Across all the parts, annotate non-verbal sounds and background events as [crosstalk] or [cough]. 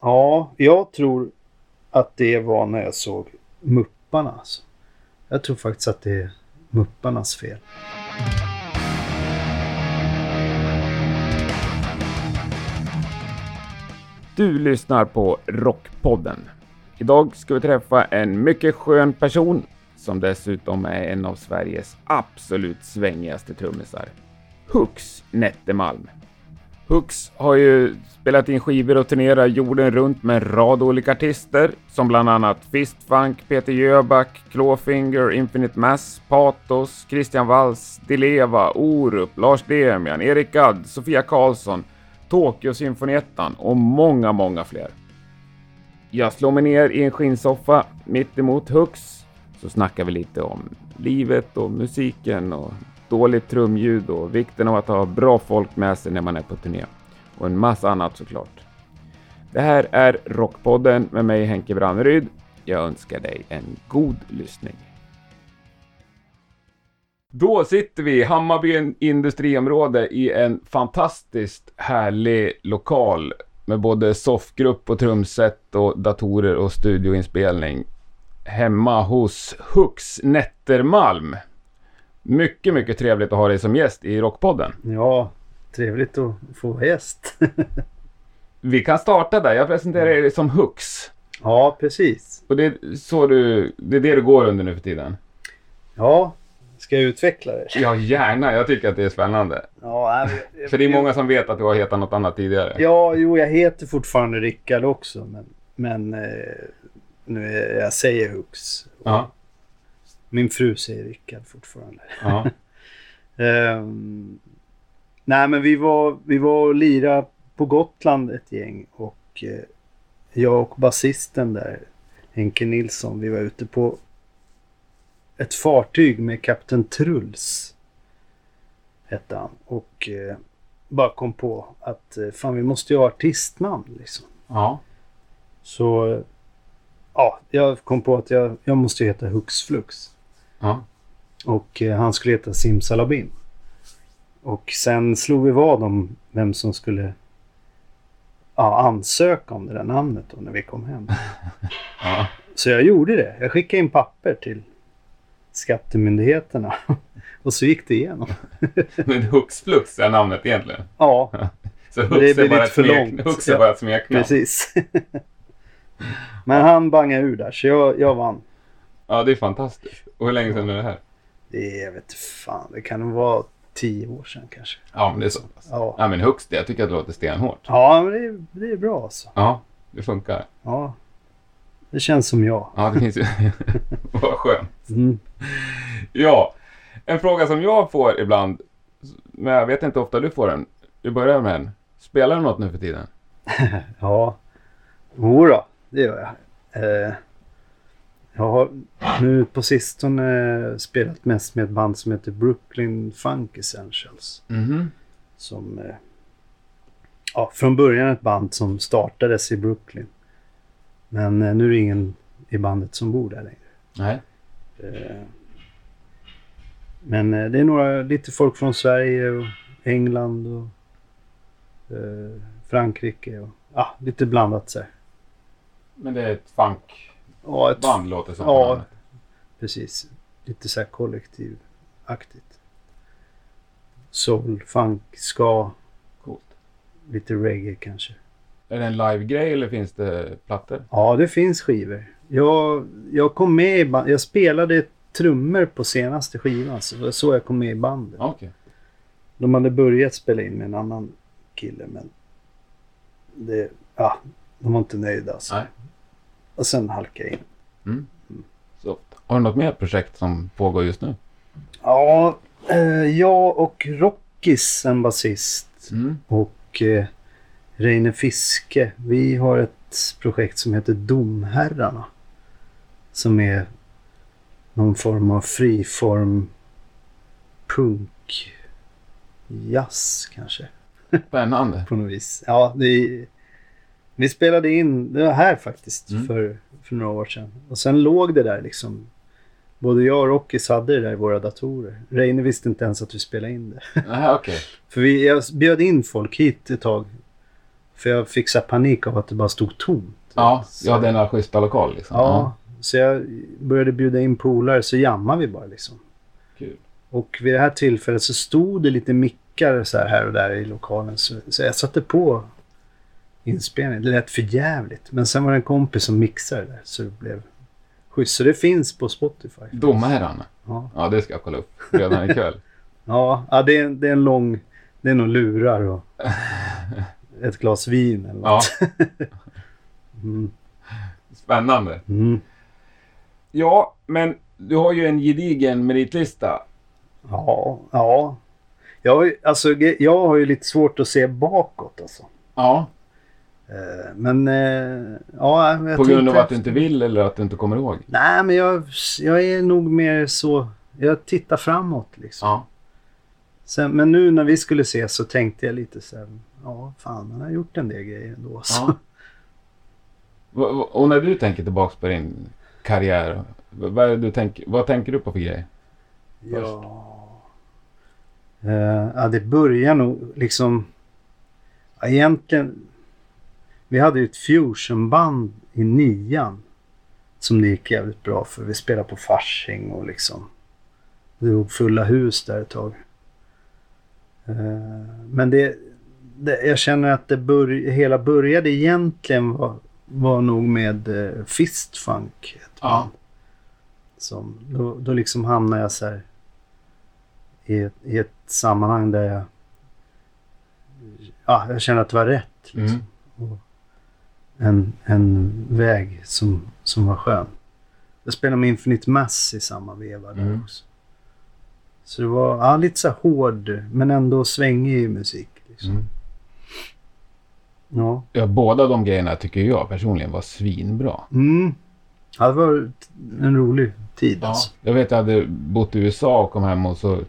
Ja, jag tror att det var när jag såg Mupparna. Alltså. Jag tror faktiskt att det är Mupparnas fel. Du lyssnar på Rockpodden. Idag ska vi träffa en mycket skön person som dessutom är en av Sveriges absolut svängigaste trummisar. Hux Nettemalm. Hux har ju spelat in skivor och turnerar jorden runt med en rad olika artister som bland annat Fistfunk, Peter Jöback, Clawfinger, Infinite Mass, Patos, Christian Walls, Dileva, Orup, Lars Demian, Erik Gadd, Sofia Karlsson, Tokyo Symfoniettan och många, många fler. Jag slår mig ner i en skinnsoffa mitt emot Hux så snackar vi lite om livet och musiken och dåligt trumljud och vikten av att ha bra folk med sig när man är på turné. Och en massa annat såklart. Det här är Rockpodden med mig Henke Branneryd. Jag önskar dig en god lyssning. Då sitter vi i Hammarby industriområde i en fantastiskt härlig lokal med både soffgrupp och trumset och datorer och studioinspelning. Hemma hos Hux Nättermalm. Mycket, mycket trevligt att ha dig som gäst i Rockpodden. Ja, trevligt att få vara gäst. [laughs] Vi kan starta där. Jag presenterar dig som Hux. ja, precis. Och det är, så du, det är det du går under nu för tiden? Ja, ska jag utveckla det? Ja, gärna. Jag tycker att det är spännande. Ja, nej, För det är många som vet att du har hetat något annat tidigare. Ja, jo, jag heter fortfarande Rickard också, men, men eh, nu är, jag säger Hux. Ja. Min fru säger Rickard fortfarande. ja. [laughs] Ehm, nej, men vi var, vi var och lirade på Gotland ett gäng och eh, jag och basisten där, Henke Nilsson, vi var ute på ett fartyg med kapten Truls. Hette han. Och eh, bara kom på att eh, fan vi måste ju ha artistnamn liksom. ja. Så ja, jag kom på att jag, jag måste heta Hux Flux. Ja. Och eh, han skulle heta Simsalabim. Och sen slog vi vad om vem som skulle ja, ansöka om det där namnet då när vi kom hem. [laughs] ja. Så jag gjorde det. Jag skickade in papper till skattemyndigheterna. [laughs] Och så gick det igenom. [laughs] Men Hux Flux är namnet egentligen. Ja, Så det Hux blir är bara lite för smek- långt. Hux är Ja, bara ett smeknamn. precis. Men han bangade ur där, så jag, jag vann. Ja, det är fantastiskt. Och hur länge sedan är det här? Det är, jag vet fan, det kan vara tio år sedan kanske. Ja, men det är så pass. Ja, Ja, men Hux det. Jag tycker att det låter stenhårt. ja men det, är- det är bra alltså. Ja, det funkar. Ja, det känns som jag. Ja, det finns ju... [laughs] Vad skönt. Mm. Ja, en fråga som jag får ibland, men jag vet inte hur ofta du får den. Du börjar med den. Spelar du något nu för tiden? [laughs] Ja, jodå, det gör jag. Eh, jag har nu på sistone spelat mest med ett band som heter Brooklyn Funk Essentials. Mhm. Som eh, ja, från början ett band som startades i Brooklyn. Men eh, nu är det ingen i bandet som bor där längre. Nej. Eh, men det är några, lite folk från Sverige och England och Frankrike och ja, lite blandat så här. Men det är ett funkband Ja, ett, låter som. Ja. precis. Lite så här kollektivaktigt. Soul, funk, ska, Coolt. lite reggae kanske. Är det en live-grej eller finns det plattor? Ja, det finns skivor. Jag, jag kom med i band, jag spelade trummor på senaste skivan. Så det var så jag kom med i bandet. Ja, Okej. De hade börjat spela in med en annan kille men det, ja, de var inte nöjda alltså. Nej. Och sen halkade jag in. Mm. Så, har du något mer projekt som pågår just nu? Ja, eh, jag och Rockis, en basist Mm. och eh, Reine Fiske. Vi har ett projekt som heter Domherrarna. Som är någon form av friform punk jazz kanske. Spännande. [laughs] på något vis. Ja, det är, vi spelade in, det här faktiskt, Mm. för, för några år sedan. Och sen låg det där liksom. Både jag och Rockis hade det där i våra datorer. Reine visste inte ens att vi spelade in det. [laughs] Nej, okej. För vi, jag bjöd in folk hit ett tag. För jag fick så här panik av att det bara stod tomt. Ja, så, ja den schyssta lokal liksom. ja, så jag började bjuda in polare så jammade vi bara liksom. Kul. Och vid det här tillfället så stod det lite mickar så här, här och där i lokalen. Så, så jag satte på inspelningen. Det lät för jävligt. Men sen var det en kompis som mixade det där. Så det blev schysst. Så det finns på Spotify. Domherrarna. Ja, Ja, det ska jag kolla upp redan ikväll. [laughs] ja, ja det, är, det är en lång... Det är nog lurar och [laughs] ett glas vin eller Ja, något. [laughs] Mm. spännande. Mm. Ja, men du har ju en gedigen meritlista. Ja, ja. Jag, alltså, jag har ju lite svårt att se bakåt alltså. Ja, Men eh, ja, på grund av att du inte vill eller att du inte kommer ihåg. Nej, men jag, jag är nog mer så... Jag tittar framåt liksom. Ja. Sen, men nu när vi skulle se så tänkte jag lite så här. Ja, fan, han har gjort en del grejer ändå. Ja. Och när du tänker tillbaks på din karriär, vad, du tänker, vad tänker du på för grejer? Ja. Eh, ja, det börjar nog liksom... Ja, egentligen... Vi hade ju ett fusionband i nian. Som det gick jävligt bra för. Vi spelade på Fasching och liksom... Drog fulla hus där ett tag. Eh, men det, det... Jag känner att det bör, hela började egentligen var, var nog med eh, Fistfunk. Ett Ja. band. Som, då, då liksom hamnade jag så här i ett, i ett sammanhang där jag ja, jag kände att det var rätt. Liksom. Och en, en väg som, som var skön. Jag spelade med Infinite Mass i samma veva där Mm. också. Så det var ja, lite så hård men ändå svängig musik. Liksom. Mm. Ja. Ja, båda de grejerna tycker jag personligen var svinbra. Mm. ja, det var en rolig tid alltså. Jag vet jag hade bott i USA och kom hem och så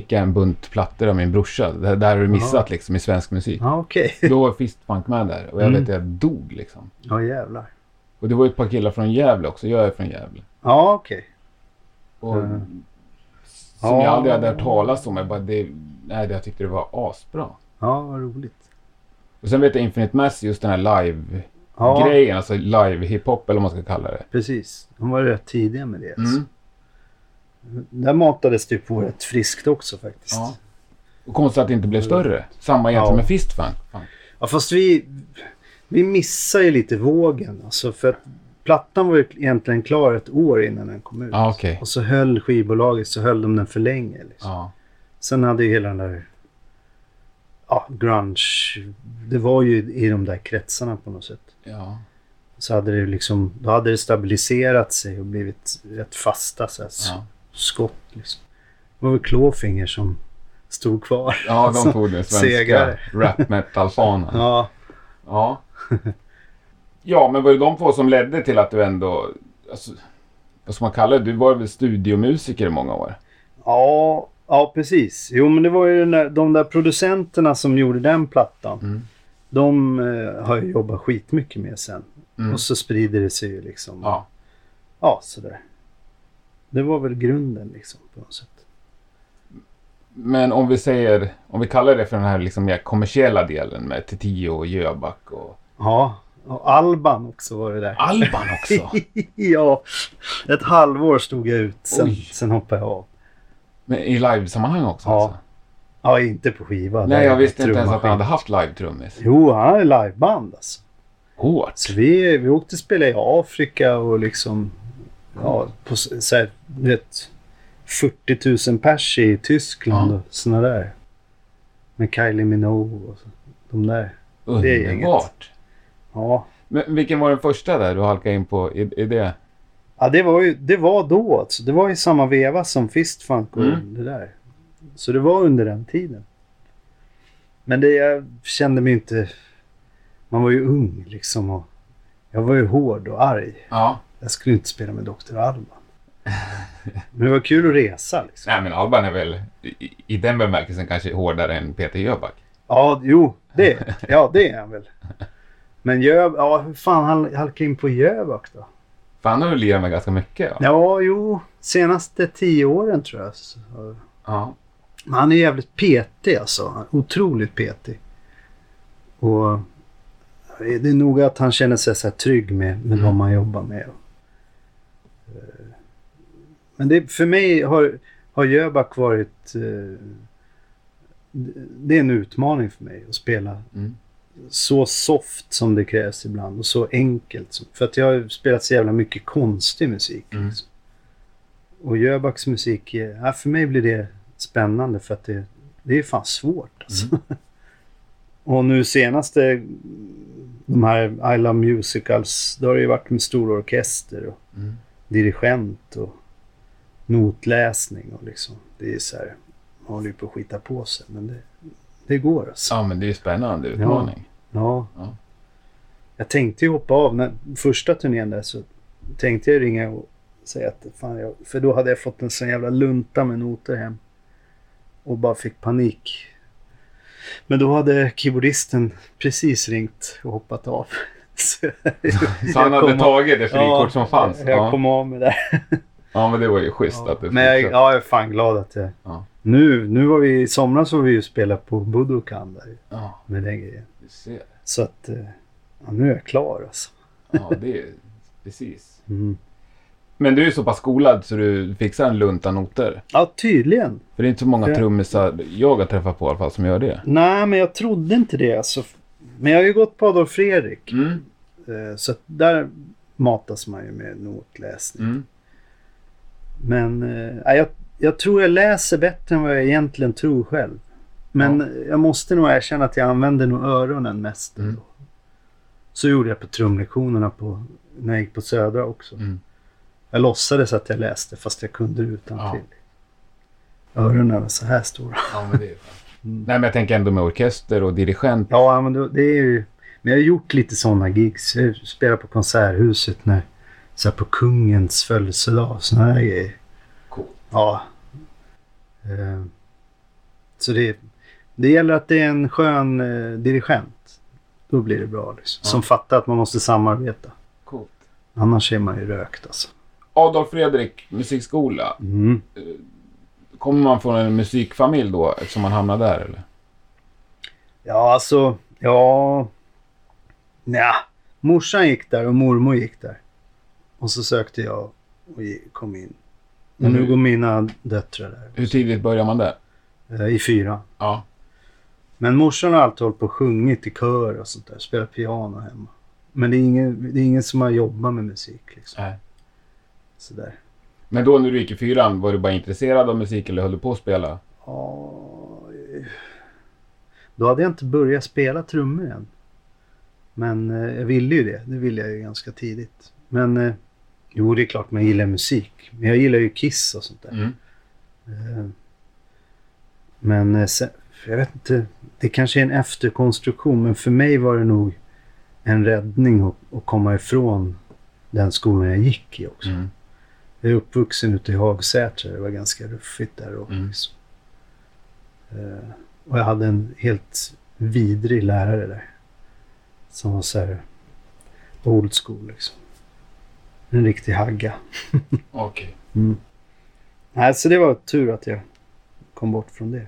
fick jag en bunt plattor av min brorsa. Det där har du missat liksom i svensk musik. Ja, okej. [laughs] Då var Fistfunk med där och jag Mm. vet jag dog liksom. Ja, jävlar. Och det var ett par killar från Gävle också. Jag är från Gävle. Ja, okej. Och Mm. Som Ja. jag aldrig hade hört talas om. Jag, bara, det, nej, jag tyckte det var asbra. Ja, vad roligt. Och sen vet jag Infinite Mass, just den här live-grejen. Ja, Alltså live hiphop eller vad man ska kalla det. precis. De var rätt tidiga med det. Alltså. Mm. Där matades det på rätt friskt också faktiskt. Ja. Och konstigt att det inte blev större. Samma egentligen Ja. med Fistfunk. Ja, fast vi, vi missar ju lite vågen. Alltså för att plattan var ju egentligen klar ett år innan den kom ut. Ja, okej. Och så höll skivbolaget så höll de den för länge. Liksom. Ja. Sen hade ju hela den där ja, grunge. Det var ju i de där kretsarna på något sätt. ja. Så hade det liksom, då hade det stabiliserat sig och blivit rätt fasta så Ja. Skott. Liksom. Det var väl Clawfinger som stod kvar. Ja, de Som tog den svenska rap metal-fanan. [laughs] Ja, Ja. Ja, men var det de två som ledde till att du ändå... Alltså, vad ska man kalla det? Du var väl studiomusiker i många år? Ja, ja precis. Jo, men det var ju där, de där producenterna som gjorde den plattan. Mm. De eh, har jag jobbat skitmycket med sen. Mm. Och så sprider det sig ju liksom. Ja. ja, sådär. Det var väl grunden liksom på något sätt. Men om vi säger, om vi kallar det för den här liksom mer kommersiella delen med Titiyo och Jöback och Ja, och Alban också var det där. Alban också. [laughs] ja, ett halvår stod jag ut. Sen, Oj. sen hoppade jag av. Men i livesammanhang också Ja, alltså. Ja, inte på skiva. Nej, jag visste inte ens att han hade haft live-trummis. Jo, han hade liveband alltså. Hårt. Så vi, vi åkte och spelade i Afrika och liksom... Ja, på så här, vet, 40 000 pers i Tyskland Ja. och såna där. Med Kylie Minogue och så, de där. Det är gänget. Underbart. Ja. Men vilken var den första där du halkade in på? Är, är det? Ja, det var ju det var då alltså. Det var i samma veva som Fistfunk och Mm. det där. Så det var under den tiden. Men det jag kände mig inte... Man var ju ung liksom och jag var ju hård och arg. Ja. Jag skulle inte spela med Dr. Alban. Men det var kul att resa liksom. Nej, men Alban är väl i, i den bemärkelsen kanske hårdare än Peter Jöback. Ja, jo, det, ja, det är han väl. Men Jöb, ja, hur fan han halkade in på Jöback då? För han har väl lirat med ganska mycket? Ja. Ja, jo, senaste tio åren tror jag. Så, ja. Men han är jävligt petig alltså. Otroligt petig. Och Det är nog att han känner sig så här trygg med, med Mm. vad man jobbar med. Men det, för mig har, har Jöback varit... eh, Det är en utmaning för mig att spela Mm. så soft som det krävs ibland och så enkelt. som- För att jag har spelat så jävla mycket konstig musik. Mm. Liksom. Och Jöbacks musik, ja, för mig blir det spännande för att det, det är fan svårt. Alltså. Mm. [laughs] och nu senaste, de här I Love Musicals, då har det ju varit med stor orkester och Mm. dirigent och notläsning och liksom. Det är så här, man håller ju på att skita på sig men det, det går alltså. Ja, men det är ju spännande utmaning. Ja. Ja. Jag tänkte ju hoppa av. När första turnén där så tänkte jag ringa och säga att fan jag, för då hade jag fått en sån jävla lunta med noter hem. Och bara fick panik. Men då hade keyboardisten precis ringt och hoppat av. [laughs] Så, Så han jag hade tagit det frikort som fanns? Jag Ja. kom av med det. Ja, men det var ju schysst att det Men jag, ja, jag är fan glad att jag... Ja. Nu, nu var vi i somras var vi ju spela på Budokan där Ja, med den grejen. du ser. Så att eh, ja, nu är jag klar alltså. Ja, det är precis. [laughs] Mm. Men du är så pass skolad så du fixar en lunta noter. Ja, tydligen. För det är inte så många Ja. trummisar jag har träffat på i alla fall som gör det. Nej, men jag trodde inte det. Alltså. Men jag har ju gått på Adolf Fredrik. Mm. eh, Så där matas man ju med notläsning. Mm. Men eh, jag, jag tror jag läser bättre än vad jag egentligen tror själv. Men jag måste nog erkänna att jag använder nog öronen mest. Mm. Så gjorde jag på trumlektionerna på, när jag gick på Södra också. Mm. Jag låtsades att jag läste fast jag kunde det utantill. Öronen var så här stora. Ja, men det är [laughs] Mm. Nej, men jag tänker ändå med orkester och dirigent. Ja, men det är ju... Men jag har gjort lite sådana gigs. Jag spelar på Konserthuset när... Så på kungens födelsedag. Sådana här grejer. Coolt. Ja. Eh, Så det, det gäller att det är en skön eh, dirigent. Då blir det bra liksom. Ja. Som fattar att man måste samarbeta. Coolt. Annars är man ju rökt alltså. Adolf Fredrik musikskola. Mm. Kommer man från en musikfamilj då eftersom man hamnar där eller? Ja, alltså... Ja... Nja. Morsan gick där och mormor gick där. Och så sökte jag och kom in. Och Men nu går mina döttrar där. Hur tidigt börjar man där? Eh, I fyra. Ja. Men morsan har alltid hållit på och sjungit i kör och sånt där. Spelat piano hemma. Men det är ingen, det är ingen som har jobbat med musik liksom. Nej. Sådär. Men då när du gick i fyran, var du bara intresserad av musik eller höll du på att spela? Ja, eh, Då hade jag inte börjat spela trummor än. Men eh, jag ville ju det. Det ville jag ju ganska tidigt. Men eh, jo, det är klart man gillar musik. Men jag gillar ju Kiss och sånt där. Mm. Eh, Men eh, sen, jag vet inte. Det kanske är en efterkonstruktion. Men för mig var det nog en räddning att, att komma ifrån den skolan jag gick i också. Mm. Jag är uppvuxen ute i Hagsätra. Det var ganska ruffigt där. Och, Mm. liksom. Eh, och jag hade en helt vidrig lärare där. Som var så här old school liksom. En riktig hagga. [laughs] Okej. Mm. Nej, så det var tur att jag kom bort från det.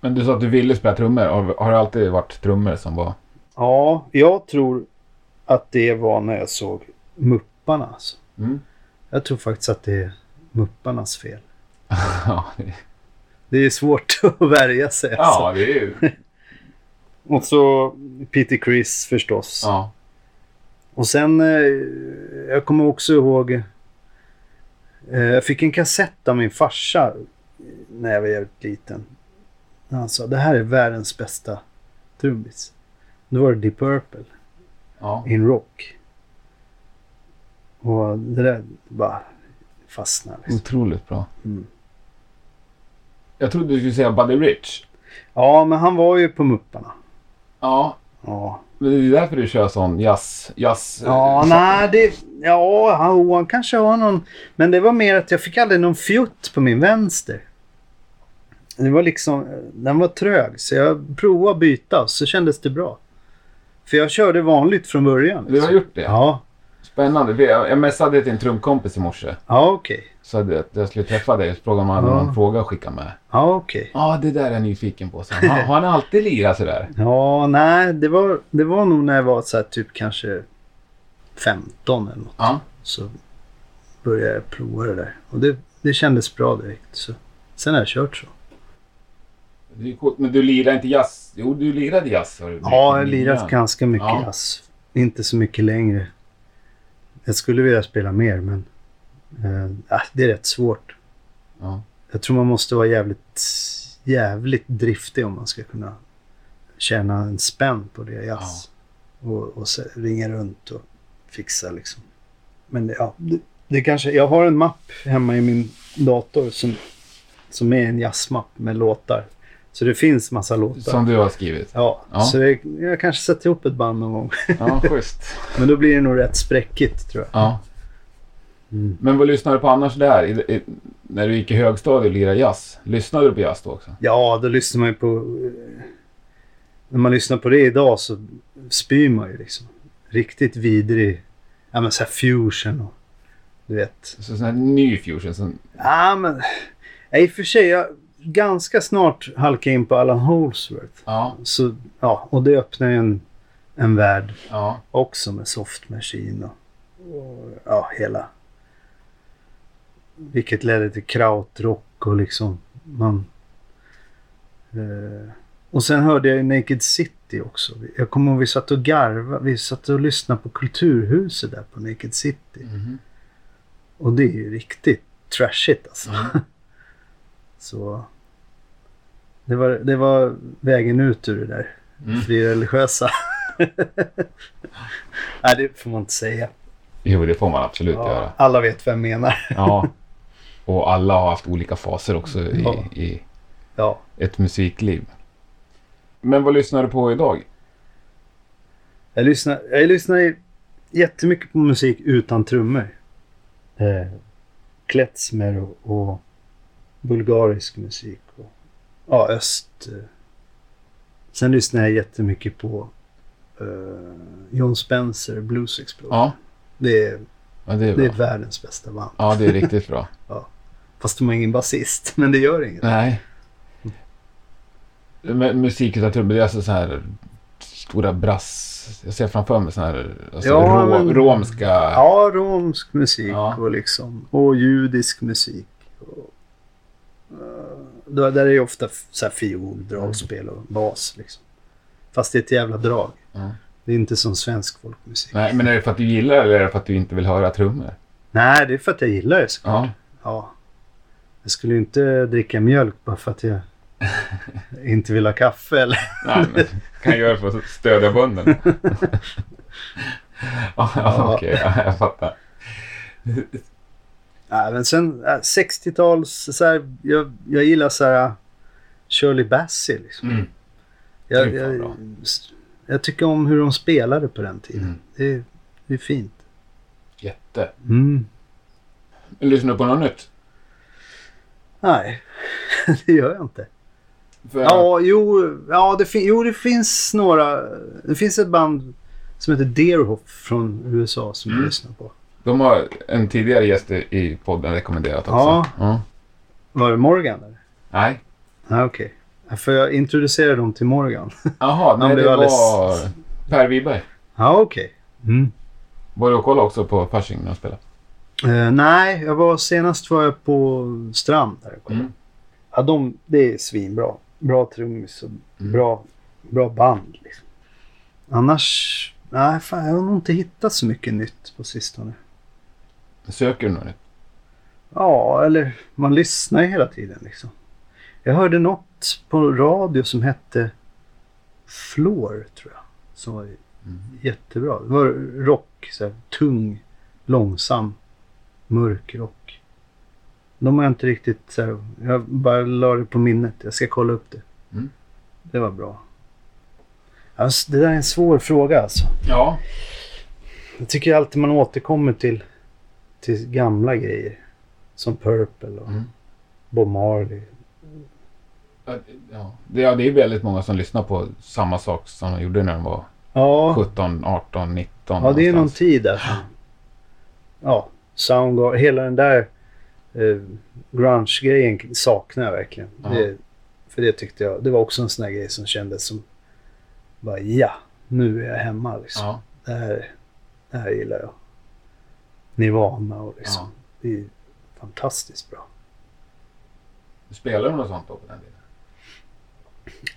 Men du sa att du ville spela trummor. Har, har det alltid varit trummor som var... Ja, jag tror att det var när jag såg Mupparna. Alltså. Mm. Jag tror faktiskt att det är Mupparnas fel. [laughs] ja, det- Det är svårt [laughs] att värja sig. Alltså. ja, det är ju... Och så Peter Criss förstås. Ja. Och sen, eh, jag kommer också ihåg, eh, jag fick en kassett av min farsa när jag var jävligt liten. Han sa, det här är världens bästa trummis. Då var det Deep Purple, ja. In Rock. Och det där bara fastnade. Liksom. Otroligt bra. Mm. Jag trodde du skulle säga Buddy Rich. Ja, men han var ju på Mupparna. Ja. Ja, det är därför du kör sån jazz... jazz ja eh, nej, det... Ja, han, kanske har någon... Men det var mer att jag fick aldrig någon fjutt på min vänster. Det var liksom... Den var trög, så jag provade att byta och så kändes det bra. För jag körde vanligt från början. Du har gjort det? Ja. Spännande. Jag messade till en trumkompis i morse. Ja, okej. Så att jag- skulle träffa dig och fråga om han hade Ja. någon fråga att skicka med. Ja, okej. Ja, det där är jag nyfiken på. Så han, har han alltid lirat sådär? Ja, nej, det var, det var nog när jag var så här, typ kanske 15 eller något. Ja. Så började jag prova det där. Och det, det kändes bra direkt. Så. Sen har jag kört så. Det är coolt. Men du lirar inte jazz? Jo, du lirade jazz. har du- Ja, jag har lirat ganska mycket Ja. jazz. Inte så mycket längre. Jag skulle vilja spela mer men eh, ah, det är rätt svårt. Ja. Jag tror man måste vara jävligt, jävligt driftig om man ska kunna tjäna en spänn på det jazz. Och, och så, ringa runt och fixa liksom. Men det, ja, det, det kanske, jag har en mapp hemma i min dator som, som är en jazzmapp med låtar. Så det finns massa låtar. Som du har skrivit? Ja, Ja. så det, jag kanske sätter ihop ett band någon gång. Ja, schysst. [laughs] Men då blir det nog rätt spräckigt tror jag. Ja. Mm. Men vad lyssnade du på annars där? I, i, när du gick i högstadiet och lirade jazz? Lyssnade du på jazz då också? Ja, då lyssnar man ju på... eh, När man lyssnar på det idag så spyr man ju liksom. Riktigt vidrig... Ja men så här fusion och... Du vet. Så sån här ny fusion som... Ja men... I och för sig, jag ganska snart halkade in på Alan Holsworth. Ja, Så, ja, och det öppnar ju en, en värld ja. också med Soft Machine och, och ja, hela... Vilket ledde till krautrock och liksom man... Eh, och sen hörde jag ju Naked City också. Jag kommer ihåg vi satt och garvade. Vi satt och lyssnade på Kulturhuset där på Naked City. Mhm. Och det är ju riktigt trashigt alltså. Mm. Så... Det var, det var vägen ut ur det där Mm. frireligiösa. [laughs] Nej, det får man inte säga. Jo, det får man absolut Ja, göra. alla vet vad jag menar. Ja. Och alla har haft olika faser också i, Ja. i Ja. ett musikliv. Men vad lyssnar du på idag? Jag lyssnar, jag lyssnar jättemycket på musik utan trummor. Eh, klezmer och, och bulgarisk musik. Och, ja, öst. Eh. Sen lyssnar jag jättemycket på eh, John Spencer, Blues Explosion. Ja, Det, är, ja det är det är världens bästa band. Ja, det är riktigt bra. [laughs] Fast de har ingen basist, [laughs] men det gör inget. Nej. Men musik utan trummor, det är alltså så här stora brass... Jag ser framför mig så här alltså Ja, rå, men- romska... Ja, romsk musik Ja. och liksom och judisk musik. Eh, där är ju ofta så här fiol, dragspel och bas liksom. Fast det är ett jävla drag. Ja. Det är inte som svensk folkmusik. Nej, men är det för att du gillar eller är det för att du inte vill höra trummor? Nej, det är för att jag gillar det såklart. Ja. Ja. Jag skulle ju inte dricka mjölk bara för att jag [laughs] inte vill ha kaffe eller... Nej, men kan jag göra för att stödja bönderna? [laughs] ja, [laughs] Ja. okej. ja, jag fattar. Men sen äh, 60-tals, så här, jag, jag gillar så här Shirley Bassey liksom. Mm. Jag, jag, jag tycker om hur de spelade på den tiden. Mm. Det, är, det är fint. Jätte. Mm. Lyssnar du på något nytt? Nej, [laughs] det gör jag inte. För, Ja, jo, ja det, jo, det finns några. Det finns ett band som heter Deerhoff från USA som jag Mm. lyssnar på. De har en tidigare gäst i podden rekommenderat också. Ja. ja. Var det Morgan? Eller? Nej. Ja, okej. Ja, För jag introducerade dem till Morgan. Jaha, [laughs] nej det alldeles- var Per Wiberg. Ja, okej. Mm. Var du och kollade också på Fasching när de spelade? Eh, nej, jag var senast var jag på Strand där och kollade. Mm. Ja, de, det är svinbra. Bra trummis och Mm. bra, bra band. Liksom. Annars, nej fan, jag har nog inte hittat så mycket nytt på sistone. Söker du något? Ja, eller man lyssnar ju hela tiden liksom. Jag hörde något på radio som hette Floor, tror jag. Som var Mm. jättebra. Det var rock, så här, tung, långsam, mörk rock. De har jag inte riktigt så här, jag bara la det på minnet. Jag ska kolla upp det. Mm. Det var bra. Alltså, det där är en svår fråga alltså. Ja. Jag tycker alltid man återkommer till, till gamla grejer. Som Purple och Mm. Bob Marley. Ja. Det, ja, det är väldigt många som lyssnar på samma sak som de gjorde när de var Ja, 17, 18, 19. ja det är någon någonstans. tid där. ja, Soundgarden, hela den där eh, grunge-grejen saknar jag verkligen. Ja. Det, för det tyckte jag, det var också en sån här grej som kändes som, bara ja, nu är jag hemma liksom. Ja. Det, här, det här gillar jag. Nirvana och liksom. Ja. Det är fantastiskt bra. Spelar du något sånt då på den tiden?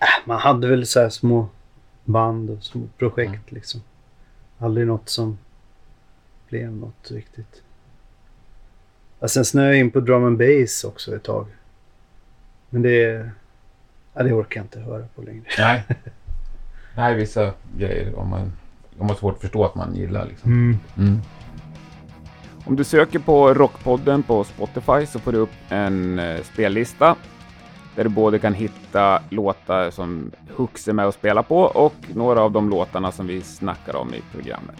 Äh, man hade väl så små band och små projekt Mm. liksom. Aldrig något som blev något riktigt. Ja, sen snöade jag in på drum and bass också ett tag. Men det, ja, det orkar jag inte höra på längre. Nej. [laughs] Nej, vissa grejer om man, om man har svårt att förstå att man gillar liksom. Mm. Mm. Om du söker på Rockpodden på Spotify så får du upp en eh, spellista där du både kan hitta låtar som Hux är med och spelar på och några av de låtarna som vi snackar om i programmet.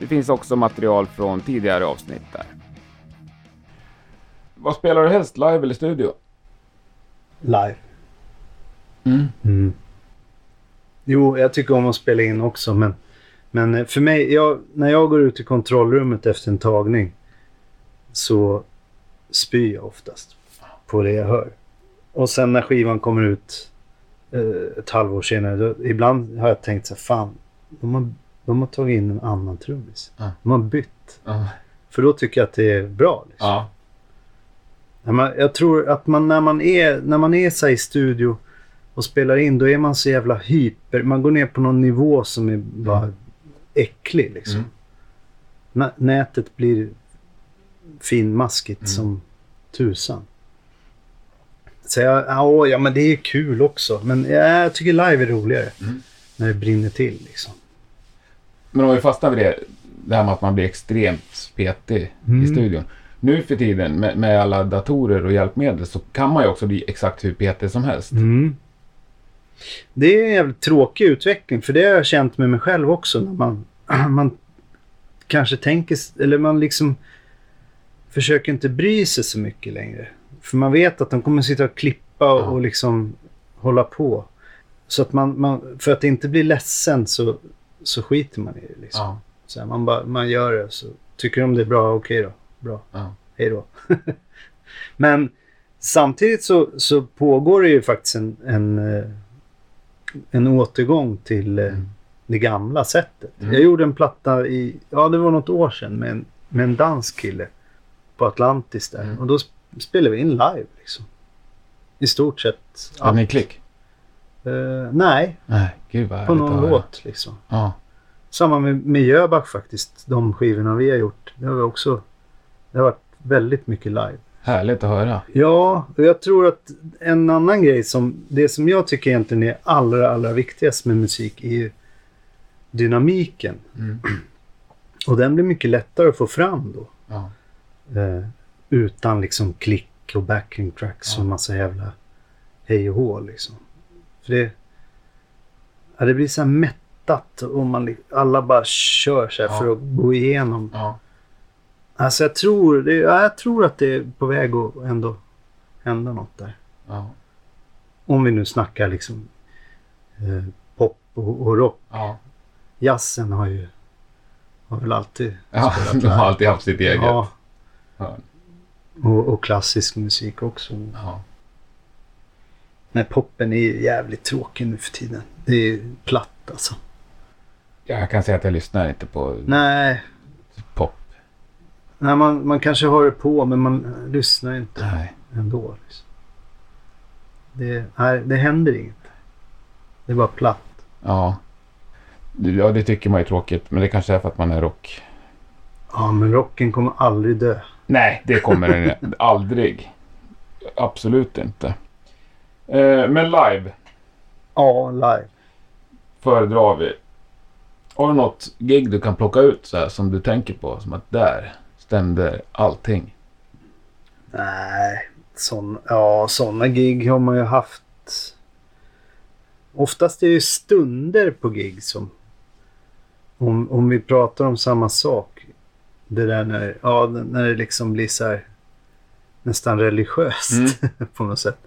Det finns också material från tidigare avsnitt där. Vad spelar du helst, live eller studio? Live. Mm. Mm. Jo, jag tycker om att spela in också, men, men eh, för mig, jag, när jag går ut i kontrollrummet efter en tagning så spyr jag oftast på det jag hör. Och sen när skivan kommer ut eh, ett halvår senare, då, ibland har jag tänkt så här, fan, de har, de har tagit in en annan trummis. Ja. De har bytt. Ja. För då tycker jag att det är bra. Liksom. ja. Jag tror att man, när man är, när man är så i studio och spelar in, då är man så jävla hyper. Man går ner på någon nivå som är bara Mm. Äcklig. Liksom. Mm. Nä- Nätet blir finmaskigt Mm. som tusan. Så jag, ja, ja, men det är kul också. Men jag tycker live är roligare. Mm. När det brinner till liksom. Men om vi fastnar vid det, det här med att man blir extremt spetig Mm. i studion. Nu för tiden med, med alla datorer och hjälpmedel så kan man ju också bli exakt hur petig som helst. Det är en jävligt tråkig utveckling för det har jag känt med mig själv också. När man, [clears throat] man kanske tänker, eller man liksom försöker inte bry sig så mycket längre. För man vet att de kommer sitta och klippa och, och liksom hålla på. Så att man, man, för att inte bli ledsen så, så skiter man i det. Liksom. Ja. Så här, man, bara, man gör det så tycker de det är bra, okej då. Bra. Ja. Hej då. [laughs] Men samtidigt så, så pågår det ju faktiskt en, en, eh, en återgång till eh, Mm. det gamla sättet. Mm. Jag gjorde en platta i, ja det var något år sedan med en, med en dansk kille på Atlantis där. Mm. Och då sp- spelade vi in live liksom. I stort sett. Hade ni klick? Eh, nej, Nej, gud vad på någon låt liksom. Ja. Samma med, med Jöback faktiskt. De skivorna vi har gjort. Det har också. Det har varit väldigt mycket live. Härligt att höra. Ja, och jag tror att en annan grej som, det som jag tycker egentligen är allra, allra viktigast med musik är ju dynamiken. Mm. Och den blir mycket lättare att få fram då. Ja. Eh, utan liksom klick och backing tracks Ja. och massa jävla hej och hå liksom. För det, ja, det blir så här mättat och man, alla bara kör så här Ja. för att gå igenom. Ja. Alltså jag tror, det, ja, jag tror att det är på väg att ändå hända något där. Ja. Om vi nu snackar liksom eh, pop och, och rock. Ja. Jazzen har ju har väl alltid ja. spelat [laughs] De har alltid haft sitt eget. Ja, och, och klassisk musik också. Ja. Men poppen är ju jävligt tråkig nu för tiden. Det är ju platt alltså. Jag kan säga att jag lyssnar inte på Nej, pop. Nej man, man kanske har det på men man lyssnar inte Nej. ändå. Liksom. Det, nej, det händer inget. Det är bara platt. Ja. Ja, det tycker man är tråkigt. Men det kanske är för att man är rock. Ja, men rocken kommer aldrig dö. Nej, det kommer den [laughs] aldrig. Absolut inte. Eh, men live Ja, live. föredrar vi. Har du något gig du kan plocka ut så här, som du tänker på? Som att där stämde allting. Nej, sån, ja, sådana gig har man ju haft. Oftast är det ju stunder på gig som... Om, om vi pratar om samma sak. Det där när, ja, när det liksom blir så här nästan religiöst [laughs] på något sätt.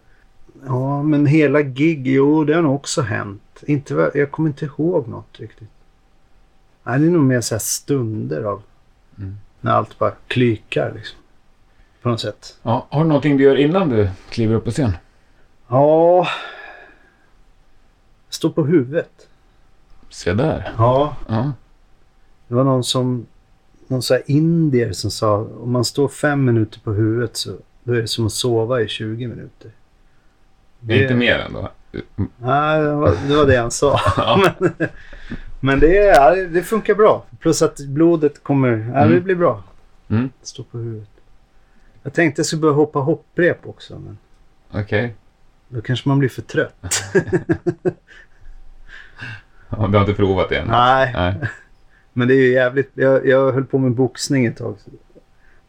Ja, men hela gig, jo det har nog också hänt. Inte, jag kommer inte ihåg något riktigt. Nej, det är nog mer så här stunder av Mm. När allt bara klykar liksom. På något sätt. Ja, har du någonting du gör innan du kliver upp på scen? Ja... Stå på huvudet. Se där. Ja. Ja. Det var någon som... Någon så indier som sa om man står fem minuter på huvudet så då är det som att sova i 20 minuter. Det inte mer ändå. Nej, det var det, var det han sa. [laughs] Ja. [laughs] men men det, är- det- funkar bra. Plus att blodet kommer... Ja, det Mm. blir bra. Mm. Stå på huvudet. Jag tänkte jag skulle börja hoppa hopprep också. Men Okej. då kanske man blir för trött. [laughs] [laughs] Ja, Du har inte provat det än? Nej, Nej. [laughs] men det är ju jävligt. Jag, jag höll på med boxning ett tag.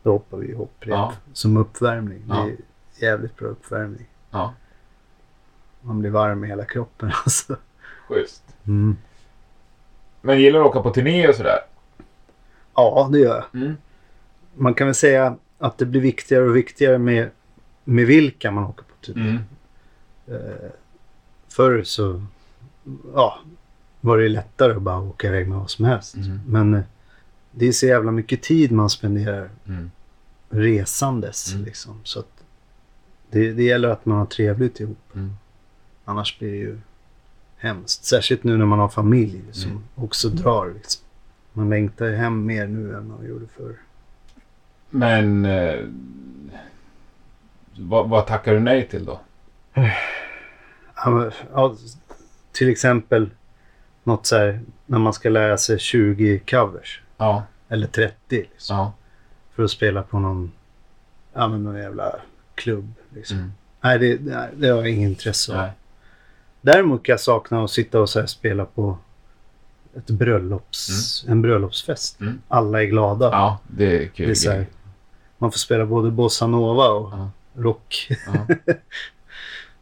Då hoppar vi hopprep Ja. som uppvärmning. Ja. Det är jävligt bra uppvärmning. Ja. Man blir varm i hela kroppen alltså. Schysst. Mm. Men gillar du att åka på turné och sådär? Ja, det gör jag. Mm. Man kan väl säga att det blir viktigare och viktigare med, med vilka man åker på turné. Mm. Eh, förr så ja, var det lättare att bara åka iväg med vad som helst. Mm. Men eh, det är så jävla mycket tid man spenderar Mm. resandes. Mm. Liksom. Så att det, det gäller att man har trevligt ihop. Mm. Annars blir det ju hemskt. Särskilt nu när man har familj som Mm. också drar. Liksom. Man längtar ju hem mer nu än man gjorde förr. Men eh, vad, vad tackar du nej till då? Ja, till exempel något så här när man ska lära sig 20 covers. Ja. Eller 30 liksom. Ja. För att spela på någon, ja, men någon jävla klubb. Liksom. Mm. Nej, det, nej, det har jag ingen intresse av. Nej. Däremot kan jag sakna att sitta och så spela på ett bröllops, en bröllopsfest. Mm. Alla är glada. Ja, det är kul. det är här, man får spela både bossa nova och Ja. rock. Ja. [laughs]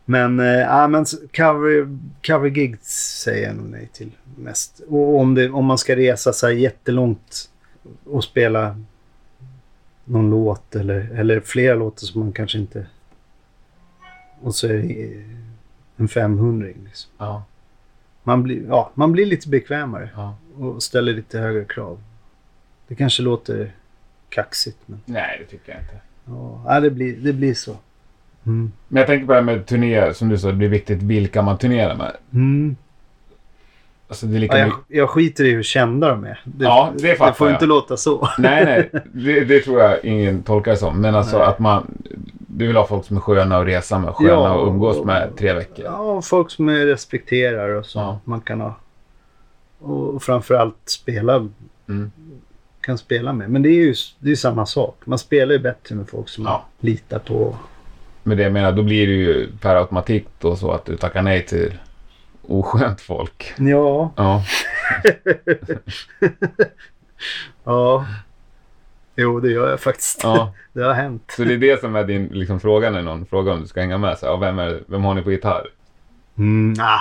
Men, ja, men cover, cover gigs säger jag nog nej till mest. Och om, det, om man ska resa så här jättelångt och spela någon låt eller, eller flera låtar som man kanske inte... Och så är det en 500 liksom. Ja. man, blir, ja, man blir lite bekvämare Ja. och ställer lite högre krav. Det kanske låter kaxigt men Nej, det tycker jag inte. ja, det, blir, det blir så. Mm. Men jag tänker på det här med turnéer, som du sa, det blir viktigt vilka man turnerar med. Mm. Alltså det är lika Ja, jag, jag skiter i hur kända de är. Det, Ja, det det får jag. inte låta så. Nej, nej. Det, det tror jag ingen tolkar det som. Men alltså Nej. att man... Du vill ha folk som är sköna att resa med, sköna Ja, att umgås och- med tre veckor. Ja, folk som är respekterar och så. Ja. Man kan ha. Och, och framförallt spela. Mm. Kan spela med. Men det är ju det är samma sak. Man spelar ju bättre med folk som Ja. man litar på. Men det jag menar, då blir det ju per automatik då så att du tackar nej till oskönt folk. Ja. Ja. [laughs] ja. Jo, det gör jag faktiskt. ja. [laughs] Det har hänt. Så det är det som är din liksom, fråga när någon frågar om du ska hänga med. Så, ja, vem, är, vem har ni på gitarr? Mm, ah.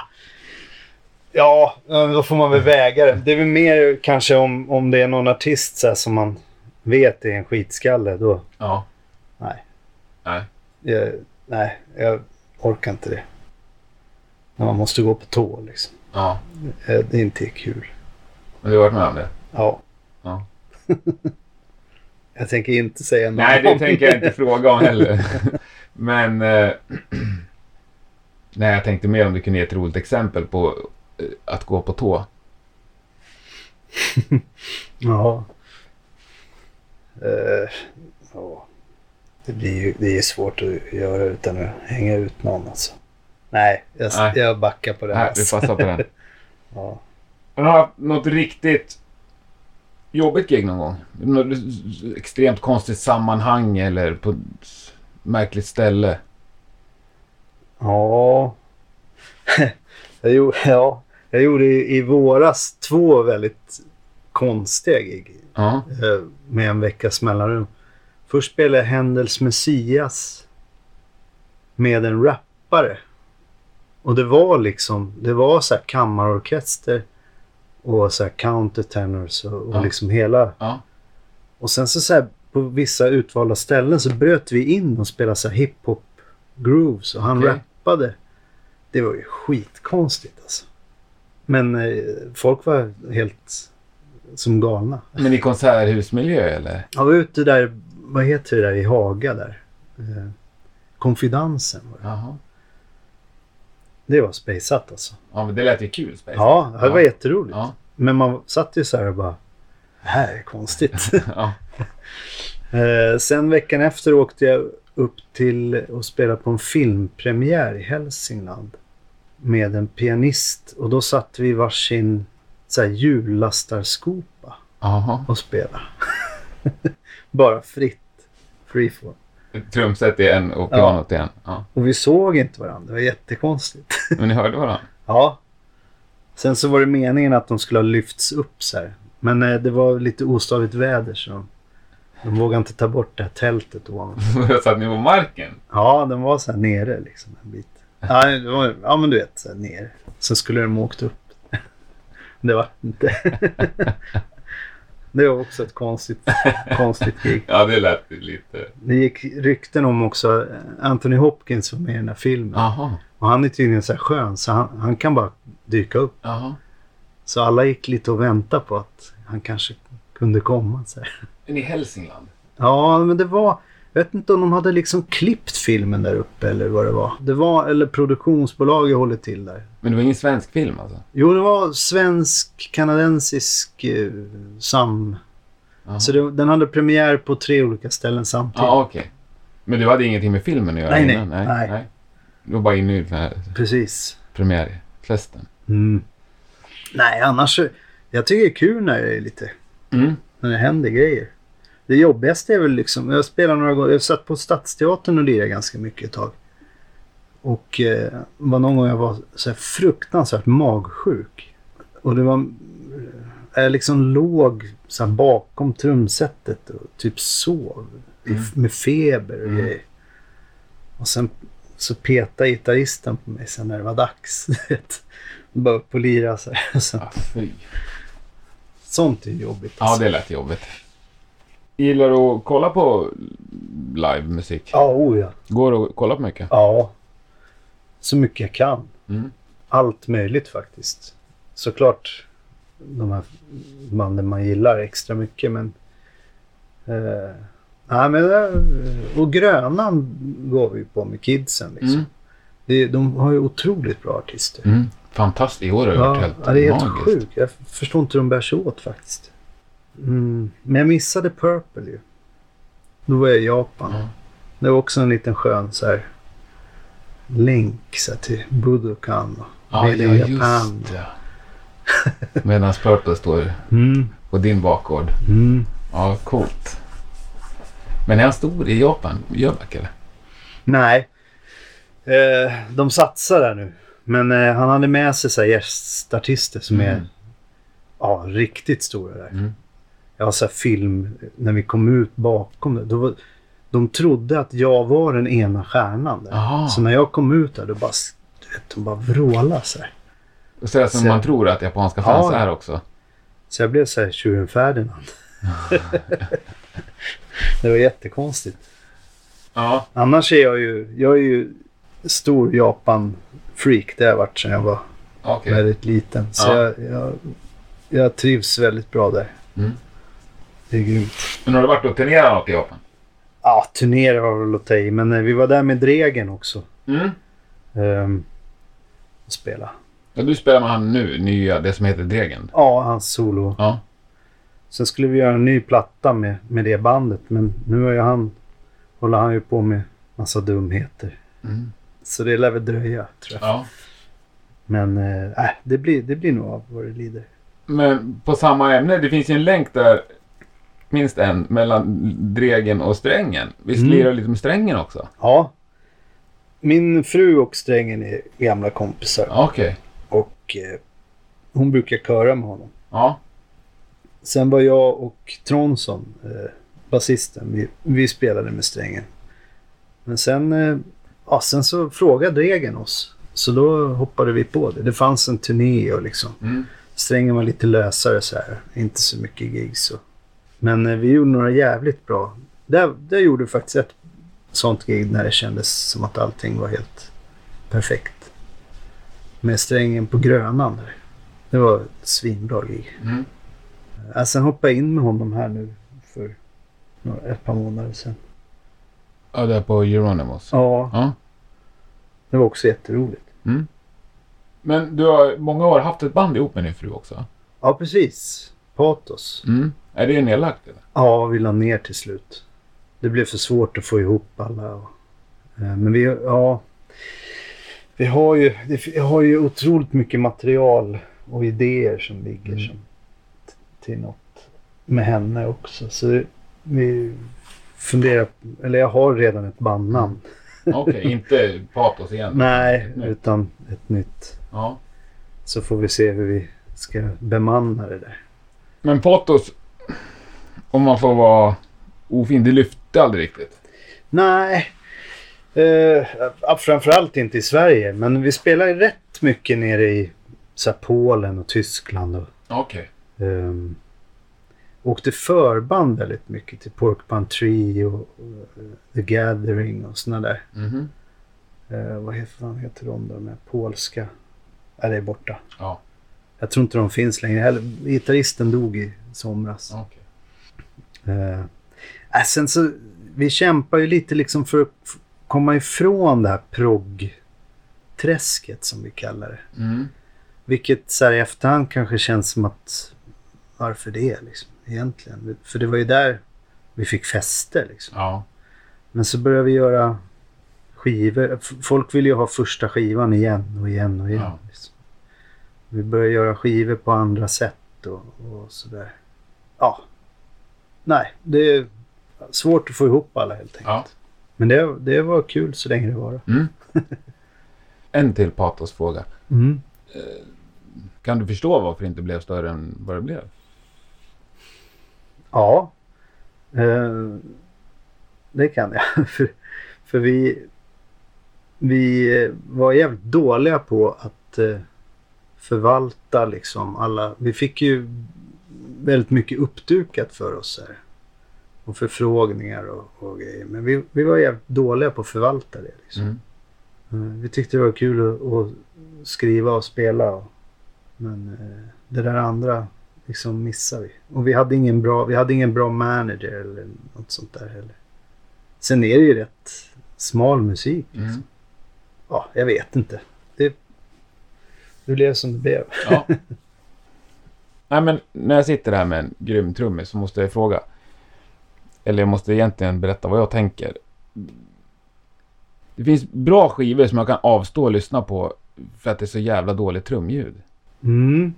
Ja, ja, då får man väl väga det. Det är väl mer kanske om, om det är någon artist så här, som man vet är en skitskalle. Då, Ja. nej. Nej. Jag, nej, jag orkar inte det. När man måste gå på tå liksom. Ja. Eh, Det är inte kul. Men du har varit med om det? Ja. Ja. [laughs] jag tänker inte säga något Nej, det tänker jag inte fråga om heller. [laughs] Men... Eh, nej, jag tänkte mer om du kunde ge ett roligt exempel på eh, att gå på tå. [laughs] Ja. Eh, ja. Det blir ju det är svårt att göra utan att hänga ut någon alltså. Nej, jag, Nej. jag backar på det. Nej, vi alltså. passar på den. [laughs] Ja. Har du haft något riktigt jobbigt gig någon gång? Något extremt konstigt sammanhang eller på ett märkligt ställe? Ja. [laughs] jag, gjorde, ja. jag gjorde i, våras två väldigt konstiga gig. Ja. eh, Med en veckas mellanrum. Först spelade jag Händels Messias med en rappare. Och det var liksom, det var så här kammarorkester och så här countertenors och, och Ja. liksom hela. Ja. Och sen så, så här, på vissa utvalda ställen så bröt vi in och spelade så här hiphop grooves och han Okej. rappade. Det var ju skitkonstigt alltså. Men eh, folk var helt som galna. Men i konserthusmiljö eller? Jag var ute där, vad heter det där i Haga där? Eh, Konfidansen var det. Jaha. Det var spejsat alltså. Ja, men det lät ju kul. Space. Ja, det var jätteroligt. Ja. Men man satt ju så här och bara, det här är konstigt. [laughs] ja. Eh, sen veckan efter åkte jag upp till och spelade på en filmpremiär i Hälsingland. Med en pianist. Och då satt vi i varsin så här, hjullasstarskopa Jaha. och spelade. [laughs] Bara fritt. Freeform. Trumset i en och pianot i en. Ja. Och vi såg inte varandra. Det var jättekonstigt. [laughs] Men ni hörde varandra? Ja. Sen så var det meningen att de skulle ha lyfts upp så här. Men eh, det var lite ostavigt väder så de, de vågade inte ta bort det här tältet ovanför. [laughs] Satt ni på marken? Ja, den var så här nere liksom en bit. Ja, det var, ja men du vet, så här ner. Sen skulle de åkt upp. [laughs] Det var inte. Det var också ett konstigt, [laughs] konstigt gig. Ja, det lät lite... Det gick rykten om också eh, Anthony Hopkins var med i den här filmen. Jaha. Och han är tydligen så här skön så han, han kan bara dyka upp. Jaha. Så alla gick lite och väntade på att han kanske kunde komma. Så här. Men i Hälsingland? Ja, men det var... Jag vet inte om de hade liksom klippt filmen där uppe eller vad det var. Det var, eller produktionsbolaget håller till där. Men det var ingen svensk film alltså? Jo, det var svensk-kanadensisk eh, sam... Jaha. Så det, den hade premiär på tre olika ställen samtidigt. Ja, okej. Men du hade ingenting med filmen att göra Nej, nej, innan? nej. Du var bara inne i den här Precis. premiärfesten? Mm. Nej, annars... Jag tycker det är kul när det är lite... Mm. När det händer grejer. Det jobbigaste är väl liksom... Jag spelar några gånger... Jag satt på Stadsteatern och lirade ganska mycket ett tag. Och eh, var någon gång jag var så fruktansvärt magsjuk. Och det var... Jag liksom låg så bakom trumsetet och typ sov. Mm. Med feber och Mm. grejer. Och sen så petade gitarristen på mig sen när det var dags. [laughs] Bara upp och lira så här. [laughs] Ja, fy. sånt är jobbigt. Ja, alltså. det lät jobbigt. Gillar du att kolla på livemusik? Ja, oh ja. Går det att kolla på mycket? Ja. Så mycket jag kan. Mm. Allt möjligt faktiskt. Såklart de här banden man gillar extra mycket men... Eh, nej men det, och Grönan går vi på med kidsen liksom. Mm. Det, de har ju otroligt bra artister. Mm. Fantastiskt. I år har det varit Ja, helt ja, det är helt magiskt. sjukt. Jag förstår inte hur de bär sig åt faktiskt. Mm. Men jag missade Purple ju. Då var jag i Japan. Ja. Det var också en liten skön så här länk så här, till Budokan och Ja, ja, Japan. det. Medan Purple står Mm. på din bakgård. Mm. Ja, coolt. Men är han stor i Japan? Jöback eller? Nej. Eh, de satsar där nu. Men eh, han hade med sig så här gästartister som är Mm. ja, riktigt stora där. Mm. Har så film när vi kom ut bakom det. Då var, de trodde att jag var den ena stjärnan där. Aha. Så när jag kom ut där då bara, du vet, de bara vrålade så här. Så som Så- man tror att japanska fans Ja. är också. Så jag blev så här tjuren Ferdinand. [laughs] det var jättekonstigt. Ja. Annars är jag ju, jag är ju stor Japan-freak. Det har jag varit sedan jag var Okej. väldigt liten. Så Ja. jag, jag, jag trivs väldigt bra där. Mm. Det är grymt. Men har du varit och turnerat något i Japan? Ja, turnera var väl att ta i, men eh, vi var där med Dregen också. Mm. Um, och spela. Ja, du spelar med han nu, nya, det som heter Dregen. Ja, hans solo. Ja. Sen skulle vi göra en ny platta med, med det bandet, men nu har ju han, håller han ju på med massa dumheter. Mm. Så det lär väl dröja, tror jag. ja. Men eh, äh, det, blir, det blir nog av vad det lider. Men på samma ämne, det finns ju en länk där, minst en, mellan Dregen och Strängen. Visst Mm. lirar du lite med Strängen också? Ja. Min fru och Strängen är gamla kompisar. Okej. Och eh, hon brukar köra med honom. Ja. Sen var jag och Tronson, eh, basisten, vi, vi spelade med Strängen. Men sen, eh, ja, sen så frågade Dregen oss. Så då hoppade vi på det. Det fanns en turné och liksom. Mm. Strängen var lite lösare så här. Inte så mycket gigs. Och. Men eh, vi gjorde några jävligt bra. Där, där gjorde vi faktiskt ett sånt gig när det kändes som att allting var helt perfekt. Med Strängen på Grönan där. Det var ett svinbra gig. Mm. Äh, sen hoppade jag in med honom här nu för några, ett par månader sedan. Ja, det är på Euronymous. Ja, Ja. det var också jätteroligt. Mm. Men du har många år haft ett band ihop med din fru också? Ja, precis. Patos. Mm. Är det nedlagt eller? Ja, vi la ner till slut. Det blev för svårt att få ihop alla. Eh, men vi, ja. Vi har ju, vi har ju otroligt mycket material och idéer som ligger Mm. som, till något med henne också. Så vi funderar, eller jag har redan ett bandnamn. Okej, [laughs] inte Patos igen? Nej, Nej. utan ett nytt. Ja. Så får vi se hur vi ska bemanna det där. Men Patos, om man får vara ofin, det lyfte aldrig riktigt. Nej. Eh, framförallt inte i Sverige. Men vi spelar rätt mycket nere i så här, Polen och Tyskland. Och, Okej. ehm, åkte förband väldigt mycket till Porcupine Tree och, eh, The Gathering och såna där. Mhm. Eh, vad heter, heter de då? Här polska? Ja, det är borta. Ja, Jag tror inte de finns längre heller. Gitarristen dog i somras. okej. Eh, äh, sen så, vi kämpar ju lite liksom för att komma ifrån det här progg-träsket som vi kallar det. Mm. Vilket så här i efterhand kanske känns som att varför det liksom egentligen? För det var ju där vi fick fäste liksom. Ja. Men så började vi göra skivor. Folk vill ju ha första skivan igen och igen och igen. Ja. Liksom. Vi började göra skivor på andra sätt och, och sådär. Ja. Nej, det är svårt att få ihop alla helt enkelt. ja. Men det, det var kul så länge det var. Mm. [laughs] en till Patos-fråga. Mm. Kan du förstå varför det inte blev större än vad det blev? Ja. Eh, det kan jag. [laughs] för, för vi, vi eh, var jävligt dåliga på att eh, förvalta liksom alla. Vi fick ju väldigt mycket uppdukat för oss här. Och förfrågningar och, och grejer. Men vi, vi var jävligt dåliga på att förvalta det. Liksom. Mm. Eh, Vi tyckte det var kul att, att skriva och spela. och- Men eh, det där andra liksom missade vi. Och vi hade ingen bra, vi hade ingen bra manager eller något sånt där heller. Sen är det ju rätt smal musik. Liksom. Mm. Ja, jag vet inte. Det, det blev som det blev. Ja. [laughs] Nej, men när jag sitter här med en grym trummis så måste jag fråga. Eller jag måste egentligen berätta vad jag tänker. Det finns bra skivor som jag kan avstå och lyssna på för att det är så jävla dåligt trumljud. Mm.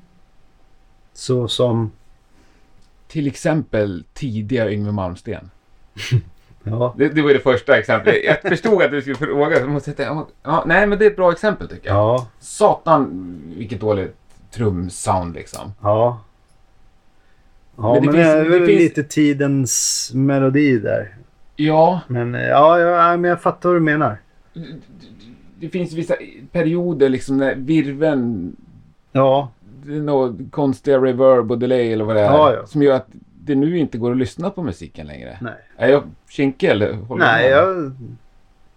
Så som, Till exempel tidiga Yngwie Malmsteen. [laughs] ja. Det, det var det första exemplet. Jag förstod att du skulle fråga. Så måste jag tänka, ja, nej, men det är ett bra exempel tycker jag. Ja, Satan, vilket dåligt trumsound liksom. ja. Ja, Men men det det, finns- det väl finns- lite tidens melodi där. Ja, Men eh, ja, ja, men jag fattar vad du menar. det finns vissa perioder liksom när virven, Ja, det är något konstiga reverb och delay eller vad det är. Ja, ja. Som gör att det nu inte går att lyssna på musiken längre. nej. Är jag kinkig eller håller Nej, med? jag,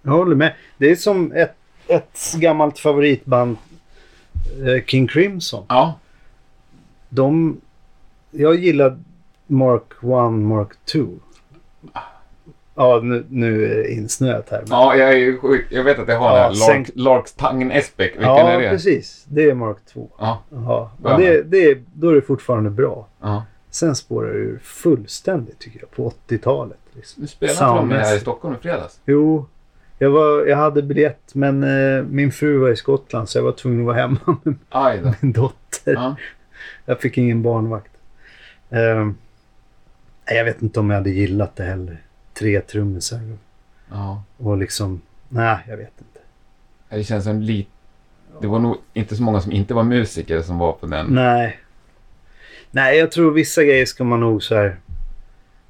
jag håller med. Det är som ett, ett gammalt favoritband, King Crimson. Ja, De, jag gillar Mark 1, Mark 2. Ja, nu, nu är det insnöat här. men- ja jag, är sjuk. jag vet att jag har Ja, den här Lark, sänk- Larkstangen Esbeck. Vilken ja är det? precis. Det är Mark 2. Ja, Ja, Ja. och det, det, är- då är det fortfarande bra. ja. Sen spårar det ur fullständigt tycker jag på 80-talet. Liksom. Du spelade inte de här i. Stockholm i fredags? Jo, jag, var, jag hade biljett men eh, min fru var i Skottland så jag var tvungen att vara hemma [laughs] med Aj min dotter. Ja. Jag fick ingen barnvakt. Nej, jag vet inte om jag hade gillat det heller. Tre trummisar ja. och liksom... Nej, jag vet inte. Det känns som lite... Det var nog inte så många som inte var musiker som var på den. Nej. Nej, jag tror vissa grejer ska man nog så här...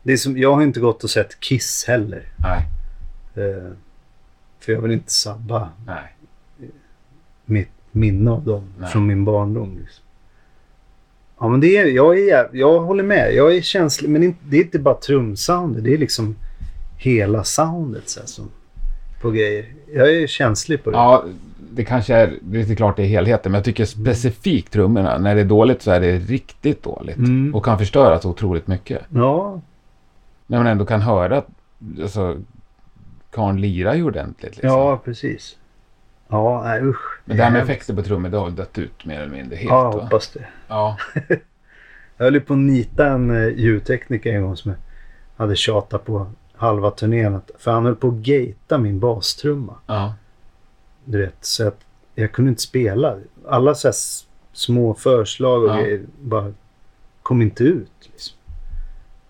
Det är som, jag har inte gått och sett Kiss heller. Nej. Eh, för jag vill inte sabba Nej. mitt minne av dem Nej. från min barndom. Liksom. Ja, men det är, jag, är, jag håller med. Jag är känslig, men det är inte bara trumsoundet. Det är liksom hela soundet så här, som, på grejer. Jag är känslig på det. Ja, det kanske är, inte klart är helheten, men jag tycker specifikt trummorna, när det är dåligt så är det riktigt dåligt. Mm. Och kan förstöra så otroligt mycket. Ja, När man ändå kan höra alltså, karln lirar ju ordentligt. Liksom. ja precis. Ja, nej usch. Men det här med effekter på trummor, det har väl dött ut mer eller mindre helt? Ja, jag hoppas det. Ja. [laughs] Jag höll ju på att nita en eh, ljudtekniker en gång som jag hade tjatat på halva turnén. För han höll på att gata min bastrumma. ja. Du vet, så att jag kunde inte spela. Alla så små förslag och Ja. grejer bara kom inte ut. Liksom.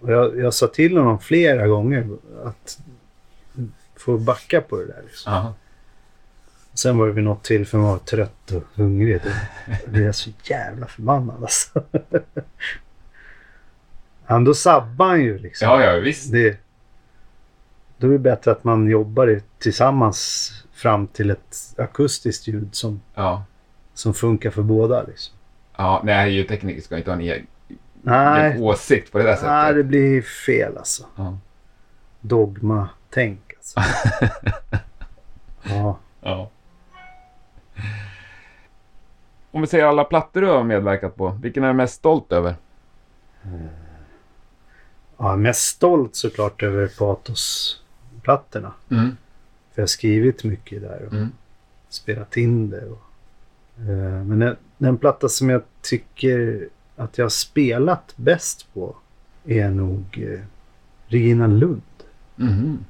Och jag, jag sa till honom flera gånger att få backa på det där. Liksom. ja. Sen var det vid något tillfälle man var trött och hungrig. Då blev jag så jävla förbannad alltså. [laughs] Han, då sabbar han ju liksom. Ja, ja, visst. Det, då är det bättre att man jobbar tillsammans fram till ett akustiskt ljud som, Ja. som funkar för båda. Liksom. Ja, nej, ljudtekniker ska inte ha en egen Nej, åsikt på det där sättet. nej, det blir fel alltså. Ja. Dogma-tänk alltså. [laughs] ja. Ja. Om vi säger alla plattor du har medverkat på, vilken är du mest stolt över? ja, jag är mest stolt såklart över Patos-plattorna. Mm. För jag har skrivit mycket där och Mm. spelat in det. Och, eh, men den, den platta som jag tycker att jag har spelat bäst på är nog eh, Regina Lund. Mhm.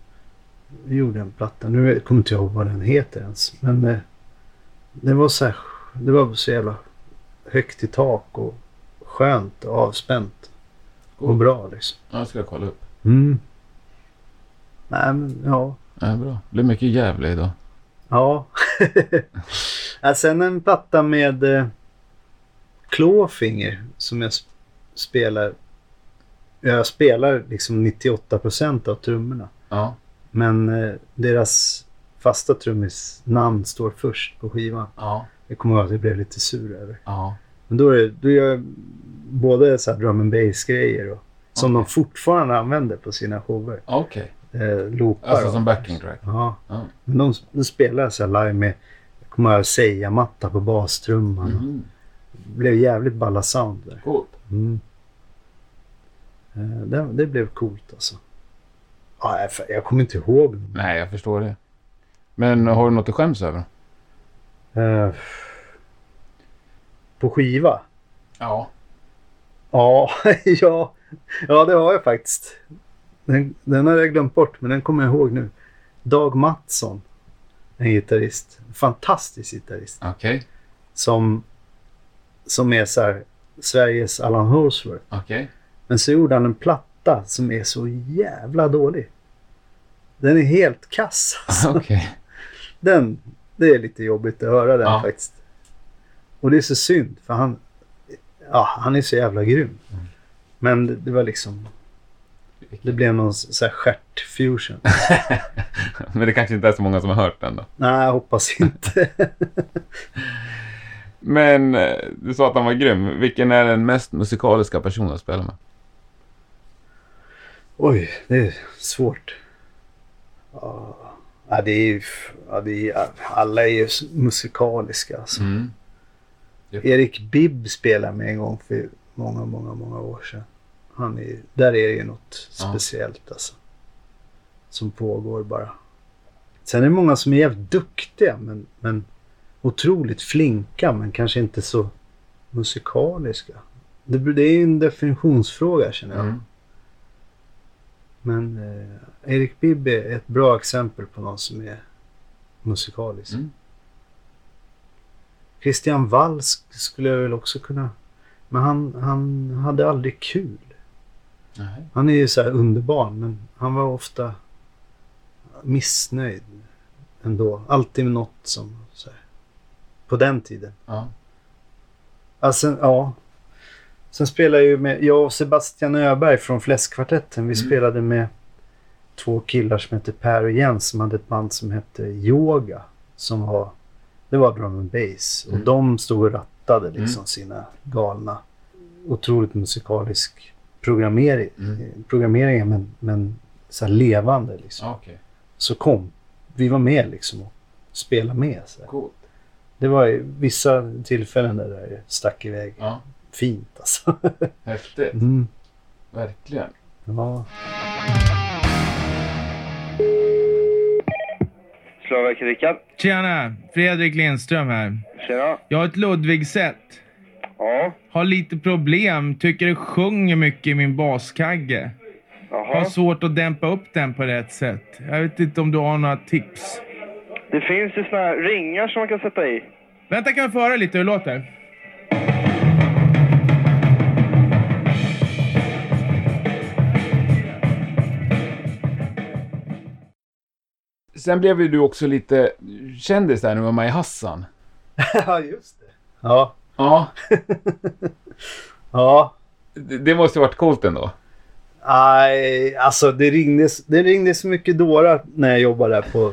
Vi gjorde en platta. Nu kommer inte jag ihåg vad den heter ens. Men eh, det var så här, det var så jävla högt i tak och skönt och avspänt. Och Cool. bra liksom. Ja, det ska jag kolla upp. Mm. Nej men ja. Ja, bra. Det blir mycket jävla idag. Ja. [laughs] ja. Sen en platta med eh, Clawfinger som jag sp- spelar. Jag spelar liksom 98% av trummorna. Ja. Men eh, deras fasta trummis namn står först på skivan. Ja. Jag kommer ihåg att jag blev lite sur över. Ja. Men då, är det, då gör jag både så här drum and bass grejer och, som de fortfarande använder på sina shower. Okej. Eh, loopar Alltså som backing track. Ja. Ja. Men de, de spelar så här live med, jag kommer ihåg säga matta på bastrumman. Mhm. Det blev jävligt balla sound där. Coolt. Mm. Eh, det, det blev coolt alltså. Ja, jag, kommer inte ihåg. Nej, jag förstår det. Men har du något att skäms över? Eh, på skiva? Ja. Ja, [laughs] ja, ja det har jag faktiskt. Den, den har jag glömt bort, men den kommer jag ihåg nu. Dag Mattsson, en gitarrist. Fantastisk gitarrist. Okej. Som, som är så här, Sveriges Allan Holsworth. Okej. Men så gjorde han en platta som är så jävla dålig. Den är helt kass. Alltså. [laughs] Okej. Den, det är lite jobbigt att höra den Ja. faktiskt. Och det är så synd för han, ja, han är så jävla grym. Mm. Men det, det var liksom, det blev någon så här stjärt-fusion. [laughs] Men det kanske inte är så många som har hört den då. Nej, jag hoppas inte. [laughs] Men eh, du sa att han var grym. Vilken är den mest musikaliska personen att spela med? Oj, det är svårt. Ja, det är ju, ja, det är, alla är ju musikaliska alltså. Mm. Erik Bibb spelade med en gång för många, många, många år sedan. Han är, där är det ju något Ja. speciellt alltså. Som pågår bara. Sen är det många som är jävligt duktiga men, men otroligt flinka men kanske inte så musikaliska. Det, det är ju en definitionsfråga känner jag. Mm. Men eh, Erik Bibb är ett bra exempel på någon som är musikalisk. Mm. Christian Wall sk- skulle jag väl också kunna... Men han, han hade aldrig kul. Nej. Han är ju så här underbar men han var ofta missnöjd ändå. Alltid med något som... Så här, på den tiden. Ja. Alltså, ja. Sen spelade jag ju med... Jag och Sebastian Öberg från Fläskkvartetten. Vi Mm. spelade med två killar som hette Per och Jens som hade ett band som hette Yoga. Som var... Det var drum and bass. Mm. Och de stod och rattade liksom Mm. sina galna... Otroligt musikalisk programmering. Mm. Programmeringen men, men så levande liksom. Ja, Okej. Så kom... Vi var med liksom och spelade med. Så här. Coolt. Det var vissa tillfällen där det stack iväg. Ja. Fint alltså. Häftigt. Mm. Verkligen. Ja. Rickard. Tjena! Fredrik Lindström här. Tjena. Jag har ett Ludwig-set. Ja. Har lite problem. Tycker det sjunger mycket i min baskagge. Har Jaha. svårt att dämpa upp den på rätt sätt. Jag vet inte om du har några tips. Det finns ju såna här ringar som man kan sätta i. Vänta, kan jag få höra lite hur det låter? Sen blev ju du också lite kändis där när du var med i Hassan. [laughs] ja, just det. Ja. Ja. Ja. Det det måste ju varit coolt ändå. Nej, alltså det ringdes, det ringdes mycket dårar när jag jobbade där på,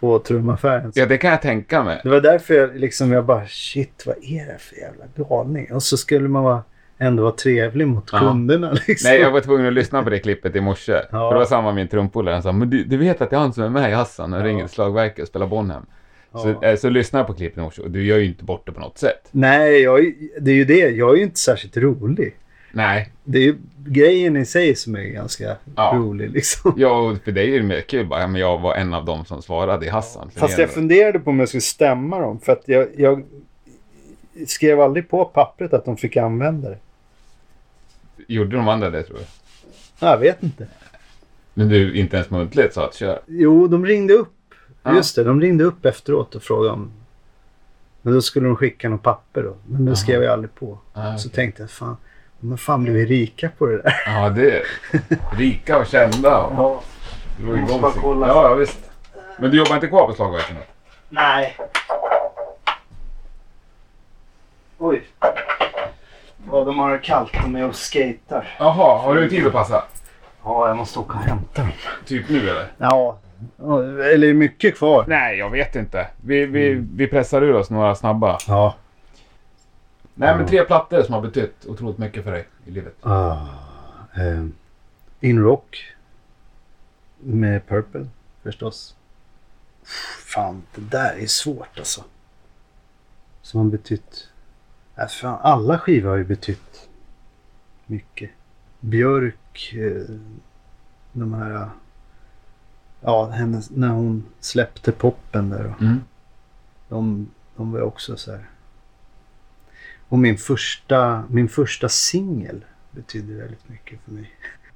på trumaffären. Ja, det kan jag tänka mig. Det var därför jag, liksom, jag bara shit, vad är det för jävla galning? Och så skulle man vara, ändå vara trevlig mot Ja. kunderna. Liksom. Nej, jag var tvungen att lyssna på det klippet i morse. Ja. För det var samma med min trumpolare. Han sa, men du, du vet att det är han som är med i Hassan och Ja. ringer slagverket och spelar Bonhem. Så, Ja. eh, så lyssnade jag på klippet i morse och du gör ju inte bort det på något sätt. Nej, jag, är- det är ju det. Jag är ju inte särskilt rolig. Nej. Det är ju grejen i sig som är ganska Ja. rolig liksom. Ja, och för dig är det mer kul bara, ja, men jag var en av dem som svarade i Hassan. För Fast jag funderade på om jag skulle stämma dem. För att jag, jag skrev aldrig på pappret att de fick använda det. Gjorde de andra det tror jag? Jag vet inte. Men du inte ens muntligt sa att kör. Jo, de ringde upp. Ja. Just det, de ringde upp efteråt och frågade om... Men då skulle de skicka något papper då. Men det skrev jag aldrig på. Ah, Så tänkte jag, fan, men fan blev vi rika på det där? Ja, det är rika och kända. Och Ja. igång bara sig. kolla. Ja, ja, visst. Men du jobbar inte kvar på slagverken? Nej. Oj. Ja, de har kallt. De är och skater. Jaha, har du tid att passa? Ja, jag måste åka och hämta dem. Typ nu eller? Ja, eller är mycket kvar. Nej, jag vet inte. Vi, vi, vi pressar ur oss några snabba. Ja. Nej, men tre plattor som har betytt otroligt mycket för dig i livet. Ah, eh, In Rock. Med Purple förstås. Fan, det där är svårt alltså. Som har betytt... Äh, fan, alla skivor har ju betytt mycket. Björk, eh, de här... Ja, hennes, när hon släppte poppen där. Mm. de, de var också så här. Och min första, min första singel betydde väldigt mycket för mig.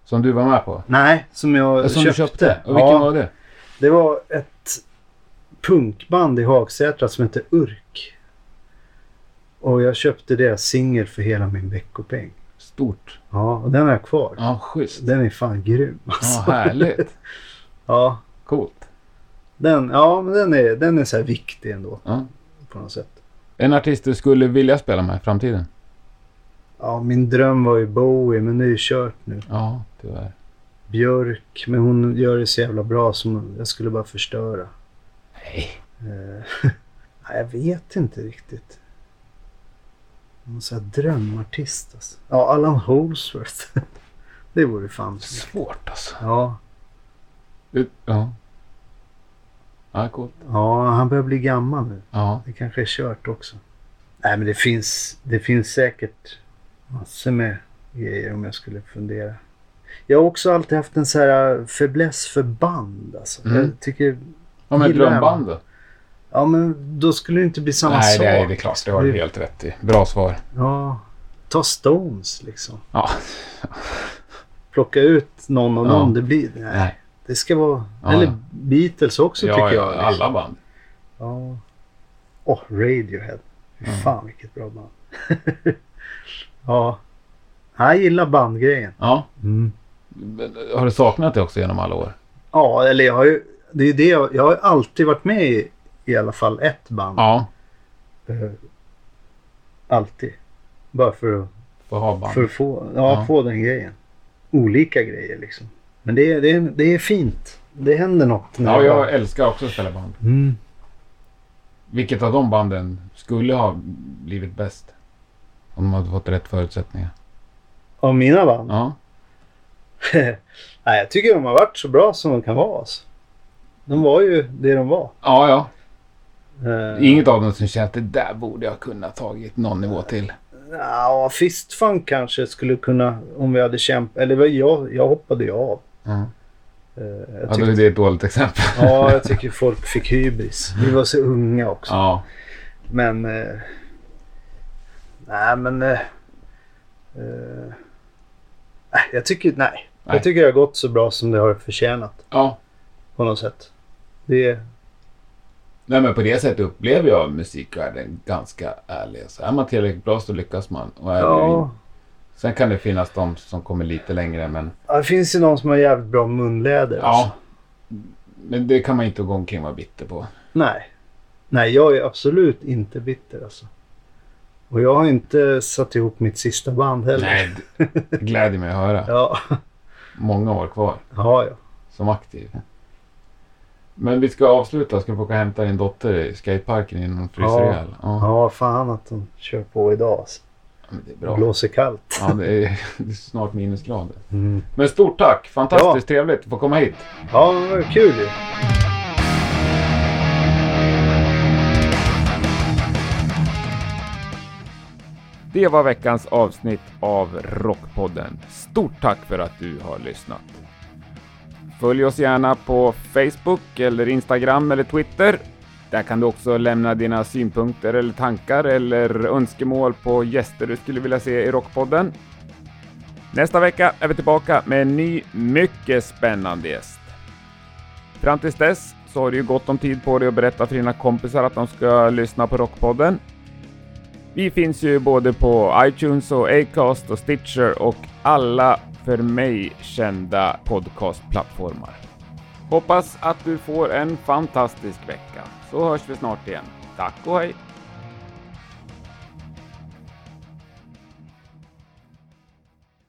Som du var med på? Nej, som jag Som köpte. du köpte? Och vilken ja, var det? Det var ett punkband i Hagsätra som hette Urk. Och jag köpte deras singel för hela min veckopeng. Stort. Ja, och den har jag kvar. Ja, schysst. Den är fan grym Ja, alltså. härligt. [laughs] Ja, Coolt. den, ja men den är, den är så här viktig ändå Ja. på något sätt. En artist du skulle vilja spela med i framtiden? Ja, min dröm var ju Bowie, men det är ju kört nu. Ja, tyvärr. Björk, men hon gör det så jävla bra som jag skulle bara förstöra. Nej. Eh, [laughs] nej, jag vet inte riktigt. Någon sån här drömartist alltså. Ja, Allan Holsworth. [laughs] det vore fan. Svårt alltså. Ja, Det- Ja. Ja, coolt. ja, han börjar bli gammal nu. Ja. Det kanske är kört också. Nej, men det finns, det finns säkert massor med grejer om jag skulle fundera. Jag har också alltid haft en så här fäbless för band. Alltså. Mm. Jag tycker, Ja, men Gillar jag. drömband då? Ja men då skulle det inte bli samma Nej, sak. det är, det är klart. Det har du helt rätt i. Bra svar. Ja, ta Stones liksom. Ja. Plocka ut någon och Ja. någon. Det blir, nej. Nej. Det ska vara, Ja, eller ja. Beatles också ja, tycker ja, jag. alla band. Ja. Åh, Radiohead. Ja. fan vilket bra band. [laughs] ja. Jag gillar bandgrejen. Ja. Mm. Har du saknat det också genom alla år? Ja, eller jag har ju, det är det jag, jag har alltid varit med i i alla fall ett band. Ja. Eh, alltid. Bara för att, band. för att få, ja, Ja. få den grejen. Olika grejer liksom. Men det, är- det, är- det är fint. Det händer något. när Ja, jag- jag älskar också att spela band. Mm. Vilket av de banden skulle ha blivit bäst? Om de hade fått rätt förutsättningar. Av mina band? Ja. [laughs] Nej, jag tycker de har varit så bra som de kan vara. Alltså. De var ju det de var. Ja, ja. Eh, Inget av dem som känner att det där borde jag kunna tagit någon nivå till. Ja, fistfunk kanske skulle kunna om vi hade kämpat. Eller jag, jag hoppade ju av. Mm. Eh, jag Ja, tyckte, är det ett dåligt exempel. ja, jag tycker folk fick hybris. Vi var så unga också. Ja. Men... Eh, nej, men... Eh, eh, jag tycker... Nej. Nej. Jag tycker det har gått så bra som det har förtjänat. ja. På något sätt. Det... Nej men på det sättet upplever jag musikvärlden ganska ärlig. Så är man tillräckligt bra så lyckas man. Och är Ja. det, sen kan det finnas de som kommer lite längre men, ja, det finns ju någon som har jävligt bra munläder. ja. Alltså. Men det kan man inte gå omkring och vara bitter på. Nej. Nej, jag är absolut inte bitter alltså. Och jag har inte satt ihop mitt sista band heller. Nej, det gläder mig att höra. [laughs] Ja, Många år kvar ja, ja. som aktiv. Men vi ska avsluta. Ska vi åka och hämta din dotter i skateparken innan hon fryser Ja. ihjäl? Ja. Ja, fan att de kör på idag. Alltså. men det är bra. blåser kallt. Ja, det är, [laughs] det är snart minusgrader. Mm. Men stort tack! Fantastiskt trevligt att få komma hit. Ja, det var kul ju. Det var veckans avsnitt av Rockpodden. Stort tack för att du har lyssnat. Följ oss gärna på Facebook eller Instagram eller Twitter. Där kan du också lämna dina synpunkter eller tankar eller önskemål på gäster du skulle vilja se i Rockpodden. Nästa vecka är vi tillbaka med en ny, mycket spännande gäst. Fram tills dess så har du ju gott om tid på dig att berätta för dina kompisar att de ska lyssna på Rockpodden. Vi finns ju både på iTunes och Acast och Stitcher och alla för mig kända podcastplattformar. Hoppas att du får en fantastisk vecka, så hörs vi snart igen. Tack och hej!